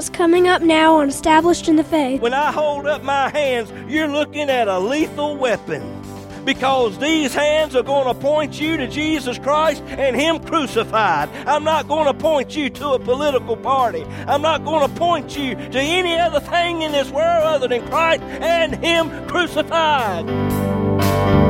what's coming up now on Established in the Faith. When I hold up my hands, you're looking at a lethal weapon. Because these hands are going to point you to Jesus Christ and Him crucified. I'm not going to point you to a political party. I'm not going to point you to any other thing in this world other than Christ and Him crucified.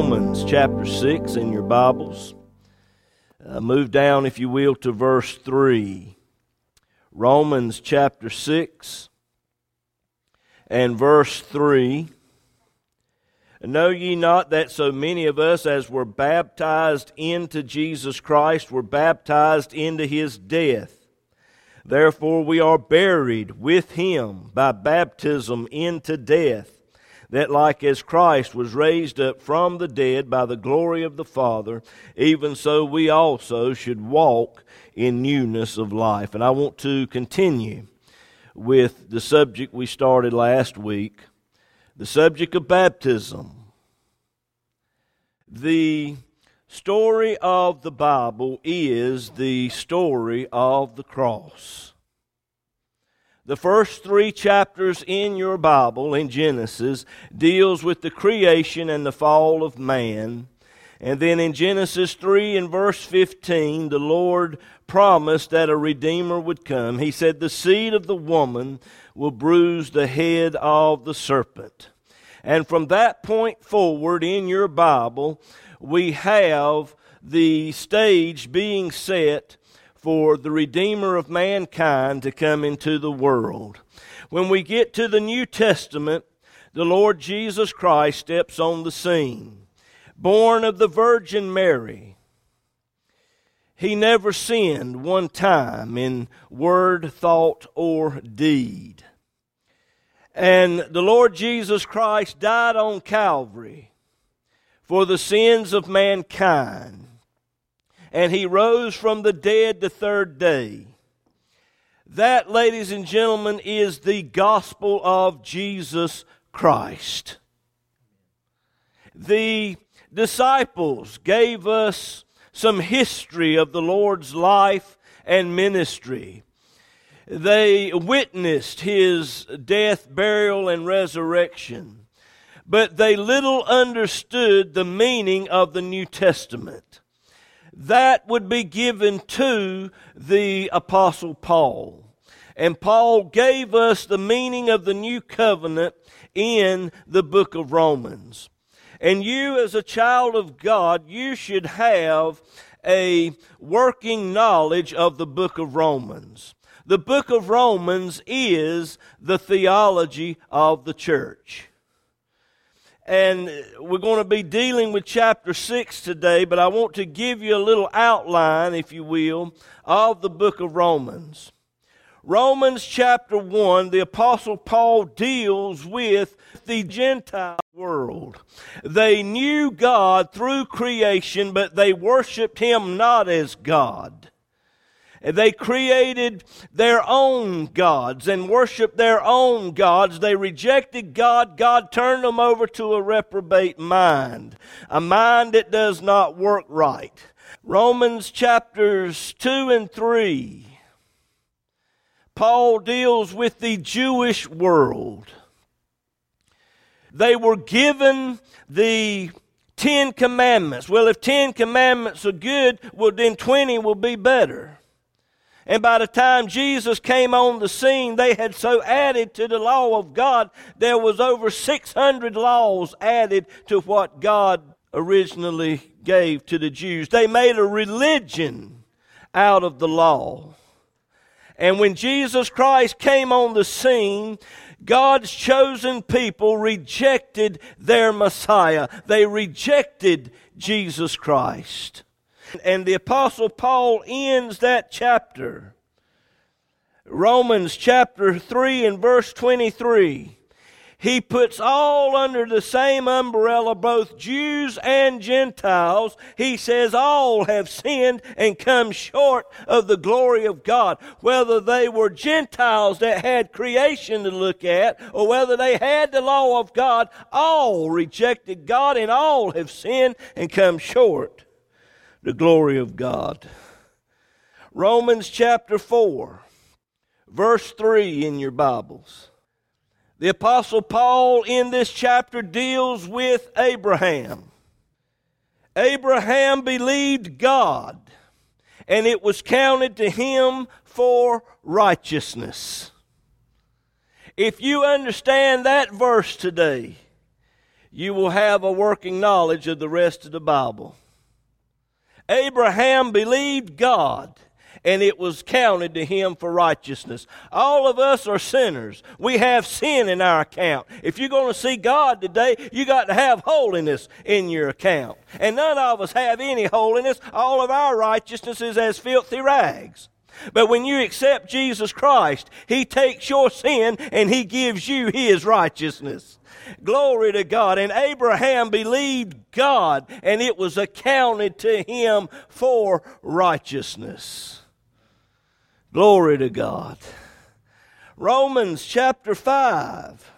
Romans chapter 6 in your Bibles. Uh, move down, if you will, to verse 3. Romans chapter 6 and verse 3. Know ye not that so many of us as were baptized into Jesus Christ were baptized into his death? Therefore we are buried with him by baptism into death that like as Christ was raised up from the dead by the glory of the Father, even so we also should walk in newness of life. And I want to continue with the subject we started last week the subject of baptism. The story of the Bible is the story of the cross. The first three chapters in your Bible, in Genesis, deals with the creation and the fall of man. And then in Genesis 3 and verse 15, the Lord promised that a Redeemer would come. He said, The seed of the woman will bruise the head of the serpent. And from that point forward in your Bible, we have the stage being set for the Redeemer of mankind to come into the world. When we get to the New Testament, the Lord Jesus Christ steps on the scene. Born of the Virgin Mary, he never sinned one time in word, thought, or deed. And the Lord Jesus Christ died on Calvary for the sins of mankind and he rose from the dead the third day. That, ladies and gentlemen, is the gospel of Jesus Christ. The disciples gave us some history of the Lord's life and ministry. They witnessed his death, burial, and resurrection, but they little understood the meaning of the New Testament that would be given to the Apostle Paul. And Paul gave us the meaning of the new covenant in the book of Romans. And you, as a child of God, you should have a working knowledge of the book of Romans. The book of Romans is the theology of the church. And we're going to be dealing with chapter 6 today, but I want to give you a little outline, if you will, of the book of Romans. Romans chapter 1, the Apostle Paul deals with the Gentile world. They knew God through creation, but they worshiped Him not as God. They created their own gods and worshiped their own gods. They rejected God. God turned them over to a reprobate mind, a mind that does not work right. Romans chapters 2 and 3. Paul deals with the Jewish world. They were given the Ten Commandments. Well, if Ten Commandments are good, well, then 20 will be better. And by the time Jesus came on the scene, they had so added to the law of God, there was over 600 laws added to what God originally gave to the Jews. They made a religion out of the law. And when Jesus Christ came on the scene, God's chosen people rejected their Messiah. They rejected Jesus Christ. And the Apostle Paul ends that chapter. Romans chapter 3 and verse 23. He puts all under the same umbrella, both Jews and Gentiles. He says all have sinned and come short of the glory of God. Whether they were Gentiles that had creation to look at, or whether they had the law of God, all rejected God and all have sinned and come short the glory of God. Romans chapter 4, verse 3 in your Bibles. The Apostle Paul in this chapter deals with Abraham. Abraham believed God, and it was counted to him for righteousness. If you understand that verse today, you will have a working knowledge of the rest of the Bible. Abraham believed God and it was counted to him for righteousness. All of us are sinners. We have sin in our account. If you're going to see God today, you got to have holiness in your account. And none of us have any holiness. All of our righteousness is as filthy rags. But when you accept Jesus Christ, He takes your sin and He gives you His righteousness. Glory to God. And Abraham believed God, and it was accounted to him for righteousness. Glory to God. Romans chapter 5.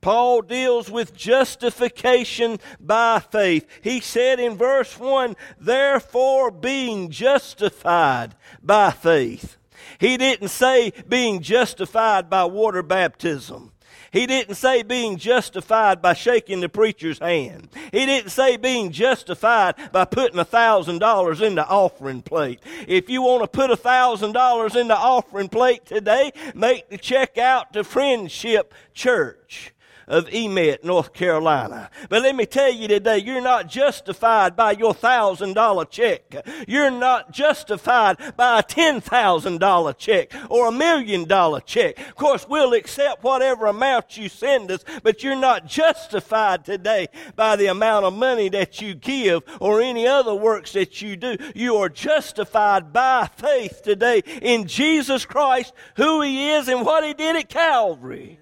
Paul deals with justification by faith. He said in verse 1, therefore being justified by faith. He didn't say being justified by water baptism. He didn't say being justified by shaking the preacher's hand. He didn't say being justified by putting a thousand dollars in the offering plate. If you want to put a thousand dollars in the offering plate today, make the check out to Friendship Church of Emit, North Carolina. But let me tell you today, you're not justified by your thousand dollar check. You're not justified by a ten thousand dollar check or a million dollar check. Of course, we'll accept whatever amount you send us, but you're not justified today by the amount of money that you give or any other works that you do. You are justified by faith today in Jesus Christ, who He is and what He did at Calvary.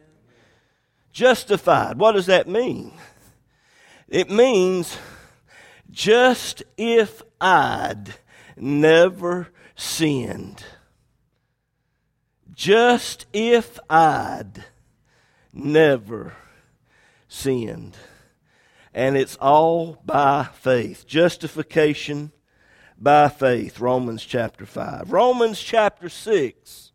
Justified. What does that mean? It means just if I'd never sinned. Just if I'd never sinned. And it's all by faith. Justification by faith. Romans chapter 5. Romans chapter 6.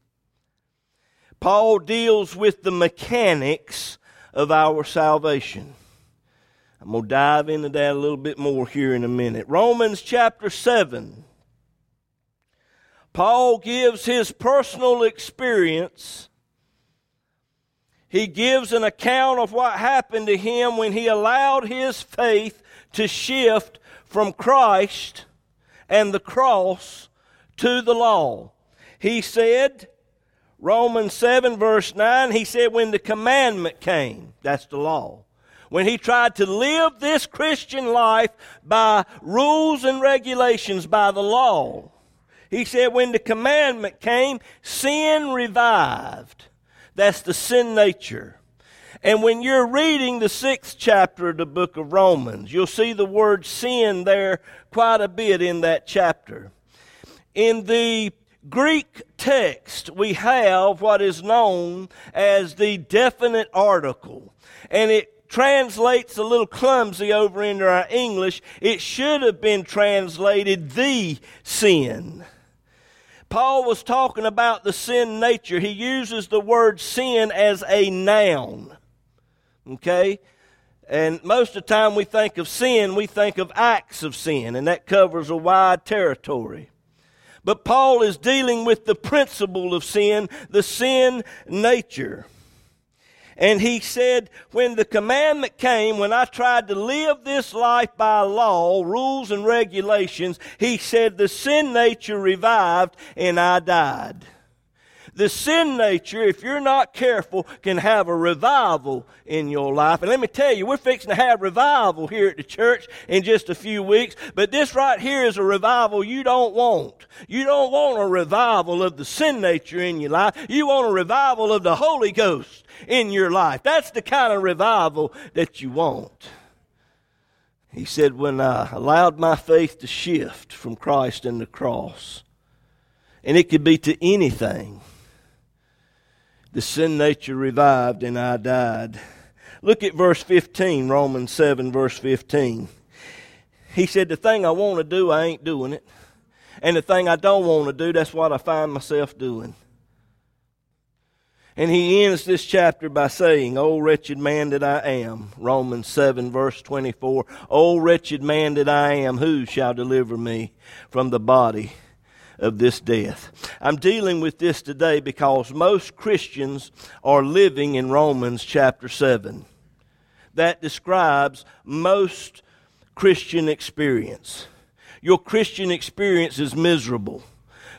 Paul deals with the mechanics of our salvation. I'm going to dive into that a little bit more here in a minute. Romans chapter 7. Paul gives his personal experience. He gives an account of what happened to him when he allowed his faith to shift from Christ and the cross to the law. He said, Romans 7, verse 9, he said, when the commandment came, that's the law, when he tried to live this Christian life by rules and regulations, by the law, he said, when the commandment came, sin revived. That's the sin nature. And when you're reading the sixth chapter of the book of Romans, you'll see the word sin there quite a bit in that chapter. In the Greek text, we have what is known as the definite article. And it translates a little clumsy over into our English. It should have been translated the sin. Paul was talking about the sin nature. He uses the word sin as a noun. Okay? And most of the time we think of sin, we think of acts of sin, and that covers a wide territory. But Paul is dealing with the principle of sin, the sin nature. And he said, when the commandment came, when I tried to live this life by law, rules and regulations, he said the sin nature revived and I died. The sin nature, if you're not careful, can have a revival in your life. And let me tell you, we're fixing to have revival here at the church in just a few weeks. But this right here is a revival you don't want. You don't want a revival of the sin nature in your life. You want a revival of the Holy Ghost in your life. That's the kind of revival that you want. He said, When I allowed my faith to shift from Christ and the cross, and it could be to anything, the sin nature revived and I died. Look at verse 15, Romans 7, verse 15. He said, The thing I want to do, I ain't doing it. And the thing I don't want to do, that's what I find myself doing. And he ends this chapter by saying, O wretched man that I am. Romans 7, verse 24. O wretched man that I am, who shall deliver me from the body of this death? I'm dealing with this today because most Christians are living in Romans chapter 7. That describes most Christian experience. Your Christian experience is miserable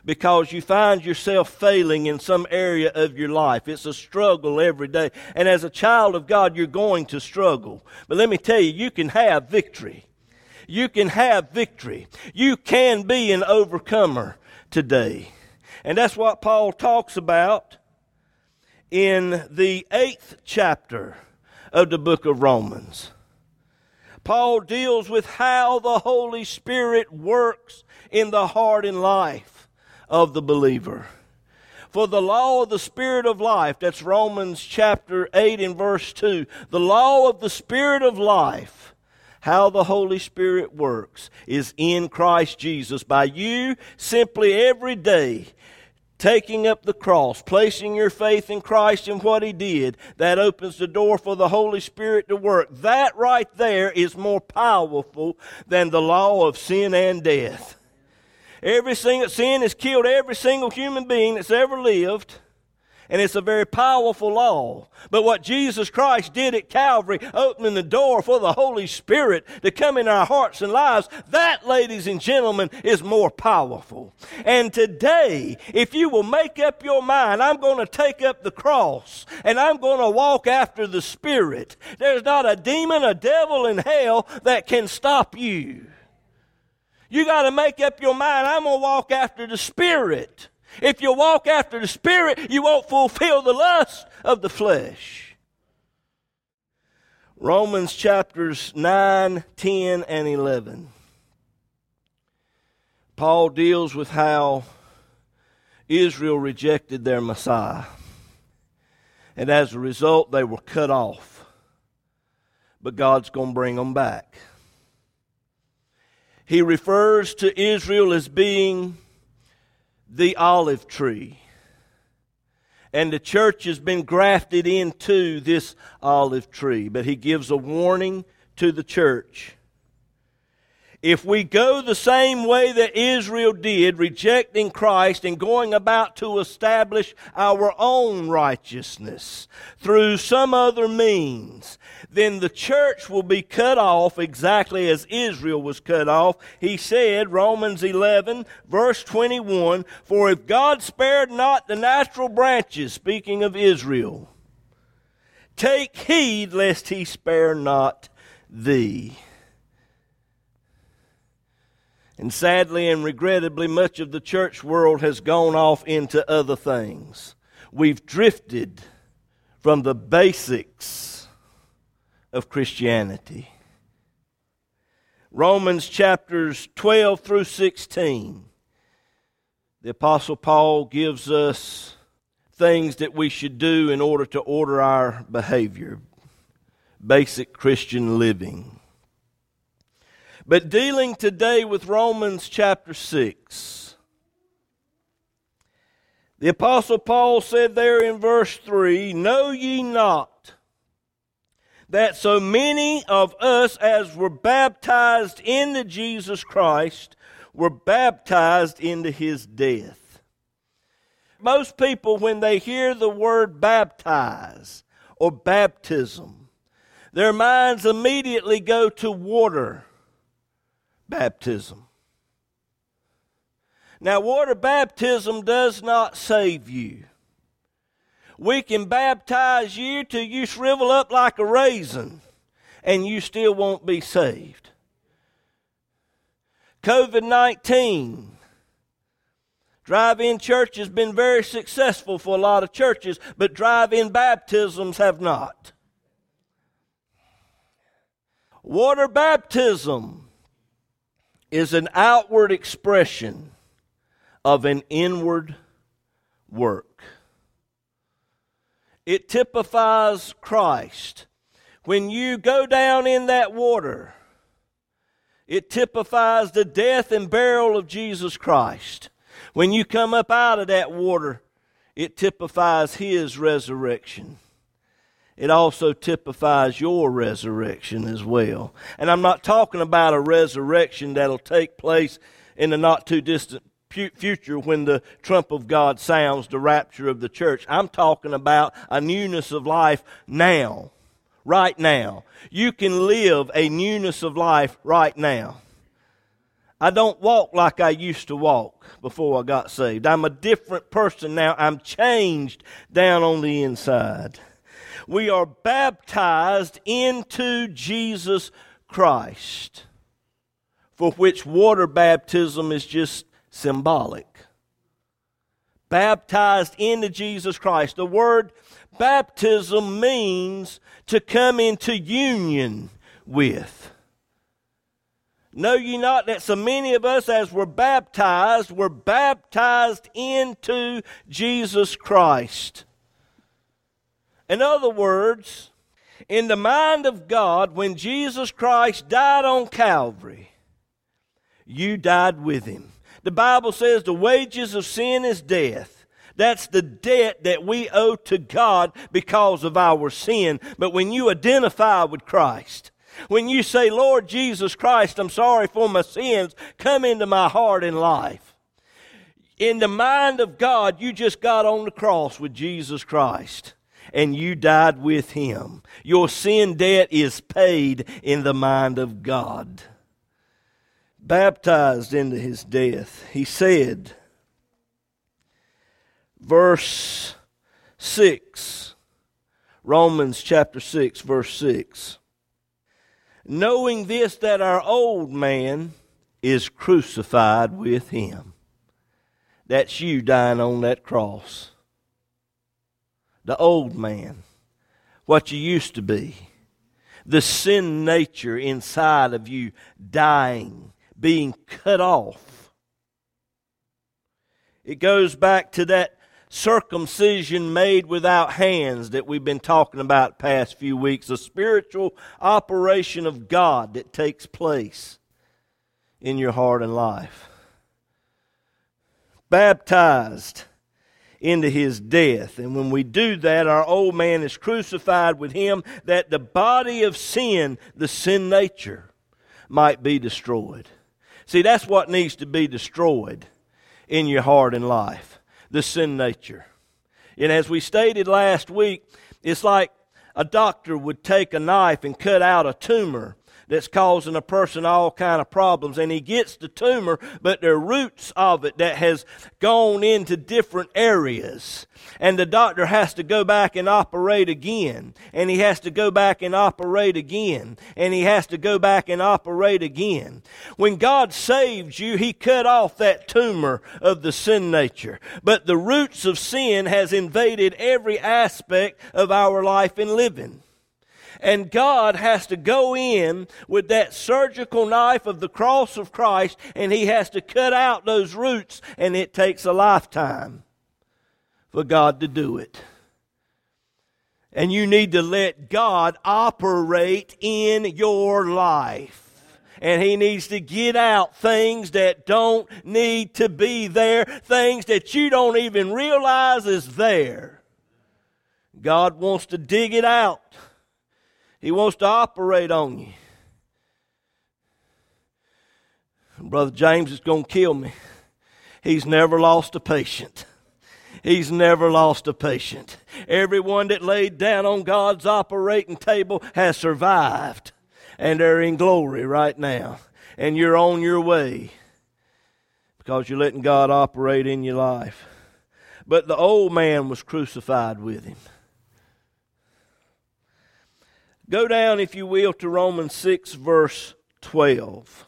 because you find yourself failing in some area of your life. It's a struggle every day. And as a child of God, you're going to struggle. But let me tell you, you can have victory. You can have victory. You can be an overcomer today. And that's what Paul talks about in the eighth chapter of the book of Romans. Paul deals with how the Holy Spirit works in the heart and life of the believer. For the law of the Spirit of life, that's Romans chapter 8 and verse 2, the law of the Spirit of life, how the Holy Spirit works, is in Christ Jesus. By you simply every day taking up the cross, placing your faith in Christ and what He did, that opens the door for the Holy Spirit to work. That right there is more powerful than the law of sin and death. Every single sin has killed every single human being that's ever lived. And it's a very powerful law. But what Jesus Christ did at Calvary, opening the door for the Holy Spirit to come in our hearts and lives, that, ladies and gentlemen, is more powerful. And today, if you will make up your mind, I'm going to take up the cross and I'm going to walk after the Spirit. There's not a demon, a devil in hell that can stop you. You got to make up your mind, I'm going to walk after the Spirit. If you walk after the Spirit, you won't fulfill the lust of the flesh. Romans chapters 9, 10, and 11. Paul deals with how Israel rejected their Messiah. And as a result, they were cut off. But God's going to bring them back he refers to Israel as being the olive tree. And the church has been grafted into this olive tree. But he gives a warning to the church. If we go the same way that Israel did, rejecting Christ and going about to establish our own righteousness through some other means, then the church will be cut off exactly as Israel was cut off. He said, Romans 11, verse 21, For if God spared not the natural branches, speaking of Israel, take heed lest he spare not thee. And sadly and regrettably, much of the church world has gone off into other things. We've drifted from the basics of Christianity. Romans chapters 12 through 16. The Apostle Paul gives us things that we should do in order to order our behavior, basic Christian living. But dealing today with Romans chapter 6, the Apostle Paul said there in verse 3 Know ye not that so many of us as were baptized into Jesus Christ were baptized into his death? Most people, when they hear the word baptize or baptism, their minds immediately go to water baptism. Now, water baptism does not save you. We can baptize you till you shrivel up like a raisin and you still won't be saved. COVID 19. Drive in church has been very successful for a lot of churches, but drive in baptisms have not. Water baptism is an outward expression of an inward work. It typifies Christ. When you go down in that water, it typifies the death and burial of Jesus Christ. When you come up out of that water, it typifies His resurrection. It also typifies your resurrection as well. And I'm not talking about a resurrection that'll take place in the not too distant future when the trump of God sounds the rapture of the church. I'm talking about a newness of life now, right now. You can live a newness of life right now. I don't walk like I used to walk before I got saved. I'm a different person now. I'm changed down on the inside. We are baptized into Jesus Christ, for which water baptism is just symbolic. Baptized into Jesus Christ. The word baptism means to come into union with. Know ye not that so many of us, as were baptized, were baptized into Jesus Christ? In other words, in the mind of God, when Jesus Christ died on Calvary, you died with him. The Bible says the wages of sin is death. That's the debt that we owe to God because of our sin. But when you identify with Christ, when you say, Lord Jesus Christ, I'm sorry for my sins, come into my heart and life. In the mind of God, you just got on the cross with Jesus Christ and you died with him. Your sin debt is paid in the mind of God. Baptized into his death. He said, verse 6, Romans chapter 6, verse 6 knowing this that our old man is crucified with him. That's you dying on that cross. The old man, what you used to be, the sin nature inside of you dying, being cut off. It goes back to that circumcision made without hands that we've been talking about past few weeks, a spiritual operation of God that takes place in your heart and life. Baptized into his death. And when we do that, our old man is crucified with him that the body of sin, the sin nature, might be destroyed. See, that's what needs to be destroyed in your heart and life the sin nature. And as we stated last week, it's like a doctor would take a knife and cut out a tumor that's causing a person all kind of problems. And he gets the tumor but are roots of it that has gone into different areas. And the doctor has to go back and operate again. And he has to go back and operate again. And he has to go back and operate again. When god saved you he cut off that tumor of the sin nature. But the roots of sin has invaded every aspect of our life and living and God has to go in with that surgical knife of the cross of Christ and He has to cut out those roots, and it takes a lifetime for God to do it. And you need to let God operate in your life and he needs to get out things that don't need to be there, things that you don't even realize is there. God wants to dig it out. He wants to operate on you. Brother James is going to kill me. He's never lost a patient. He's never lost a patient. Everyone that laid down on God's operating table has survived, and they're in glory right now. And you're on your way because you're letting God operate in your life. but the old man was crucified with him. Go down, if you will, to Romans 6, verse 12.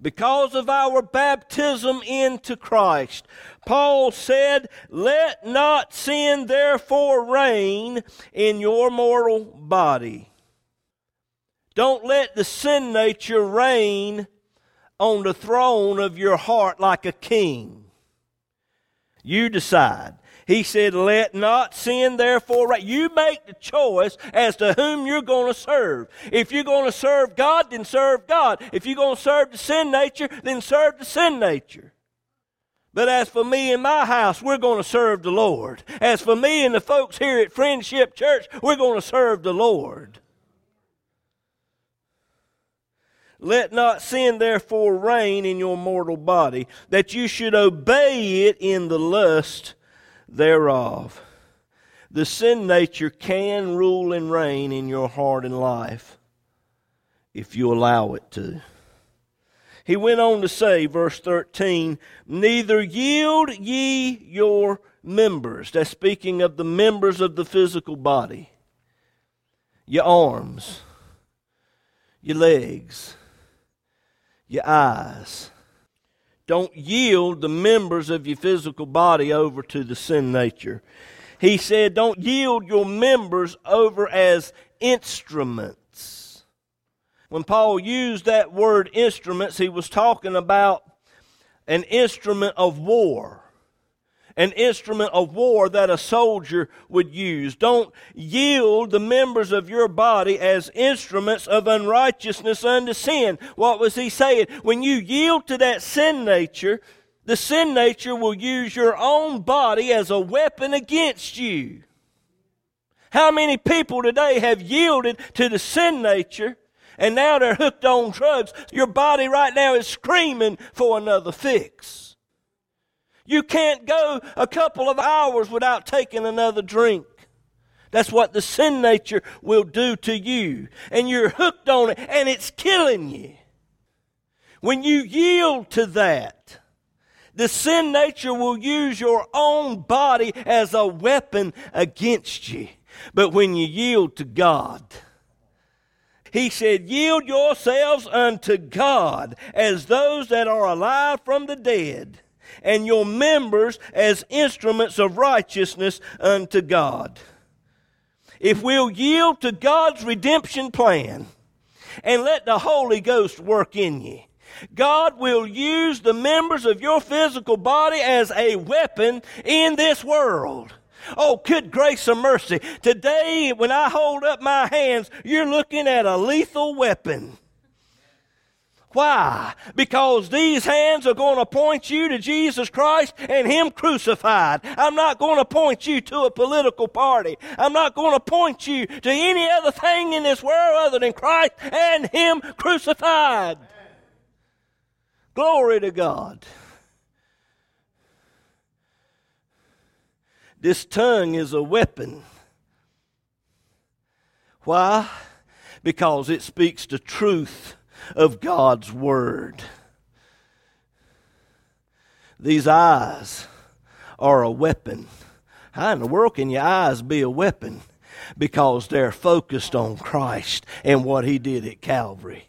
Because of our baptism into Christ, Paul said, Let not sin therefore reign in your mortal body. Don't let the sin nature reign on the throne of your heart like a king. You decide. He said, Let not sin therefore. You make the choice as to whom you're going to serve. If you're going to serve God, then serve God. If you're going to serve the sin nature, then serve the sin nature. But as for me and my house, we're going to serve the Lord. As for me and the folks here at Friendship Church, we're going to serve the Lord. Let not sin therefore reign in your mortal body, that you should obey it in the lust thereof. The sin nature can rule and reign in your heart and life if you allow it to. He went on to say, verse 13, Neither yield ye your members. That's speaking of the members of the physical body. Your arms, your legs, your eyes. Don't yield the members of your physical body over to the sin nature. He said, Don't yield your members over as instruments. When Paul used that word instruments, he was talking about an instrument of war an instrument of war that a soldier would use. Don't yield the members of your body as instruments of unrighteousness unto sin. What was he saying? When you yield to that sin nature, the sin nature will use your own body as a weapon against you. How many people today have yielded to the sin nature and now they're hooked on drugs? Your body right now is screaming for another fix. You can't go a couple of hours without taking another drink. That's what the sin nature will do to you. And you're hooked on it and it's killing you. When you yield to that, the sin nature will use your own body as a weapon against you. But when you yield to God, he said, Yield yourselves unto God as those that are alive from the dead and your members as instruments of righteousness unto God. If we'll yield to God's redemption plan and let the Holy Ghost work in you, God will use the members of your physical body as a weapon in this world. Oh, good grace and mercy. Today, when I hold up my hands, you're looking at a lethal weapon. Why? Because these hands are going to point you to Jesus Christ and Him crucified. I'm not going to point you to a political party. I'm not going to point you to any other thing in this world other than Christ and Him crucified. Glory to God. This tongue is a weapon. Why? Because it speaks the truth of God's Word. These eyes are a weapon. How in the world can your eyes be a weapon? Because they're focused on Christ and what He did at Calvary.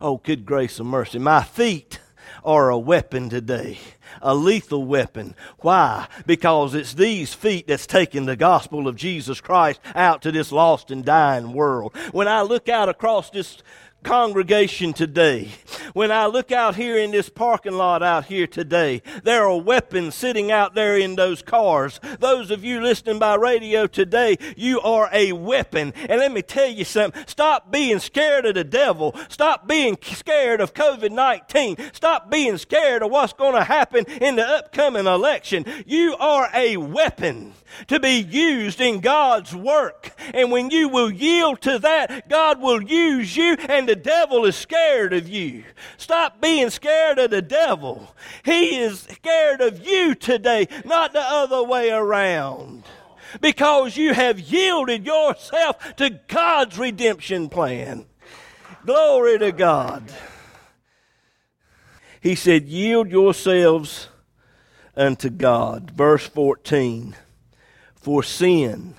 Oh, good grace and mercy. My feet are a weapon today, a lethal weapon. Why? Because it's these feet that's taking the gospel of Jesus Christ out to this lost and dying world. When I look out across this congregation today, when I look out here in this parking lot out here today, there are weapons sitting out there in those cars. Those of you listening by radio today, you are a weapon. And let me tell you something. Stop being scared of the devil. Stop being scared of COVID-19. Stop being scared of what's going to happen in the upcoming election. You are a weapon to be used in God's work. And when you will yield to that, God will use you and the devil is scared of you. Stop being scared of the devil. He is scared of you today, not the other way around. Because you have yielded yourself to God's redemption plan. Glory to God. He said, Yield yourselves unto God. Verse 14. For sin,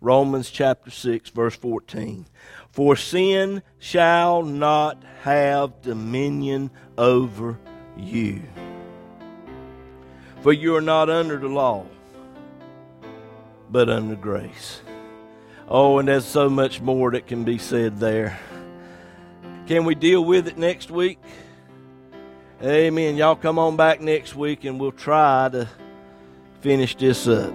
Romans chapter 6, verse 14. For sin shall not have dominion over you. For you are not under the law, but under grace. Oh, and there's so much more that can be said there. Can we deal with it next week? Amen. Y'all come on back next week and we'll try to finish this up.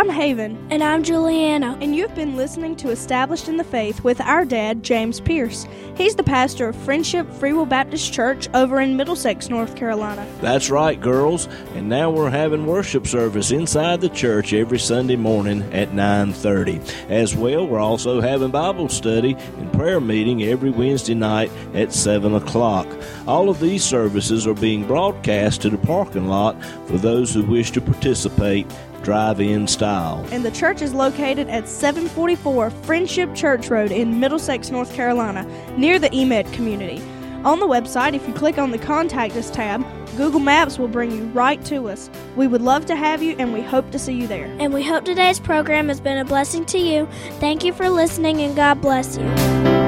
I'm Haven. And I'm Juliana. And you've been listening to Established in the Faith with our dad, James Pierce. He's the pastor of Friendship Free Will Baptist Church over in Middlesex, North Carolina. That's right, girls. And now we're having worship service inside the church every Sunday morning at 9:30. As well, we're also having Bible study and prayer meeting every Wednesday night at 7 o'clock. All of these services are being broadcast to the parking lot for those who wish to participate drive in style. And the church is located at 744 Friendship Church Road in Middlesex, North Carolina, near the Emit community. On the website, if you click on the Contact Us tab, Google Maps will bring you right to us. We would love to have you and we hope to see you there. And we hope today's program has been a blessing to you. Thank you for listening and God bless you.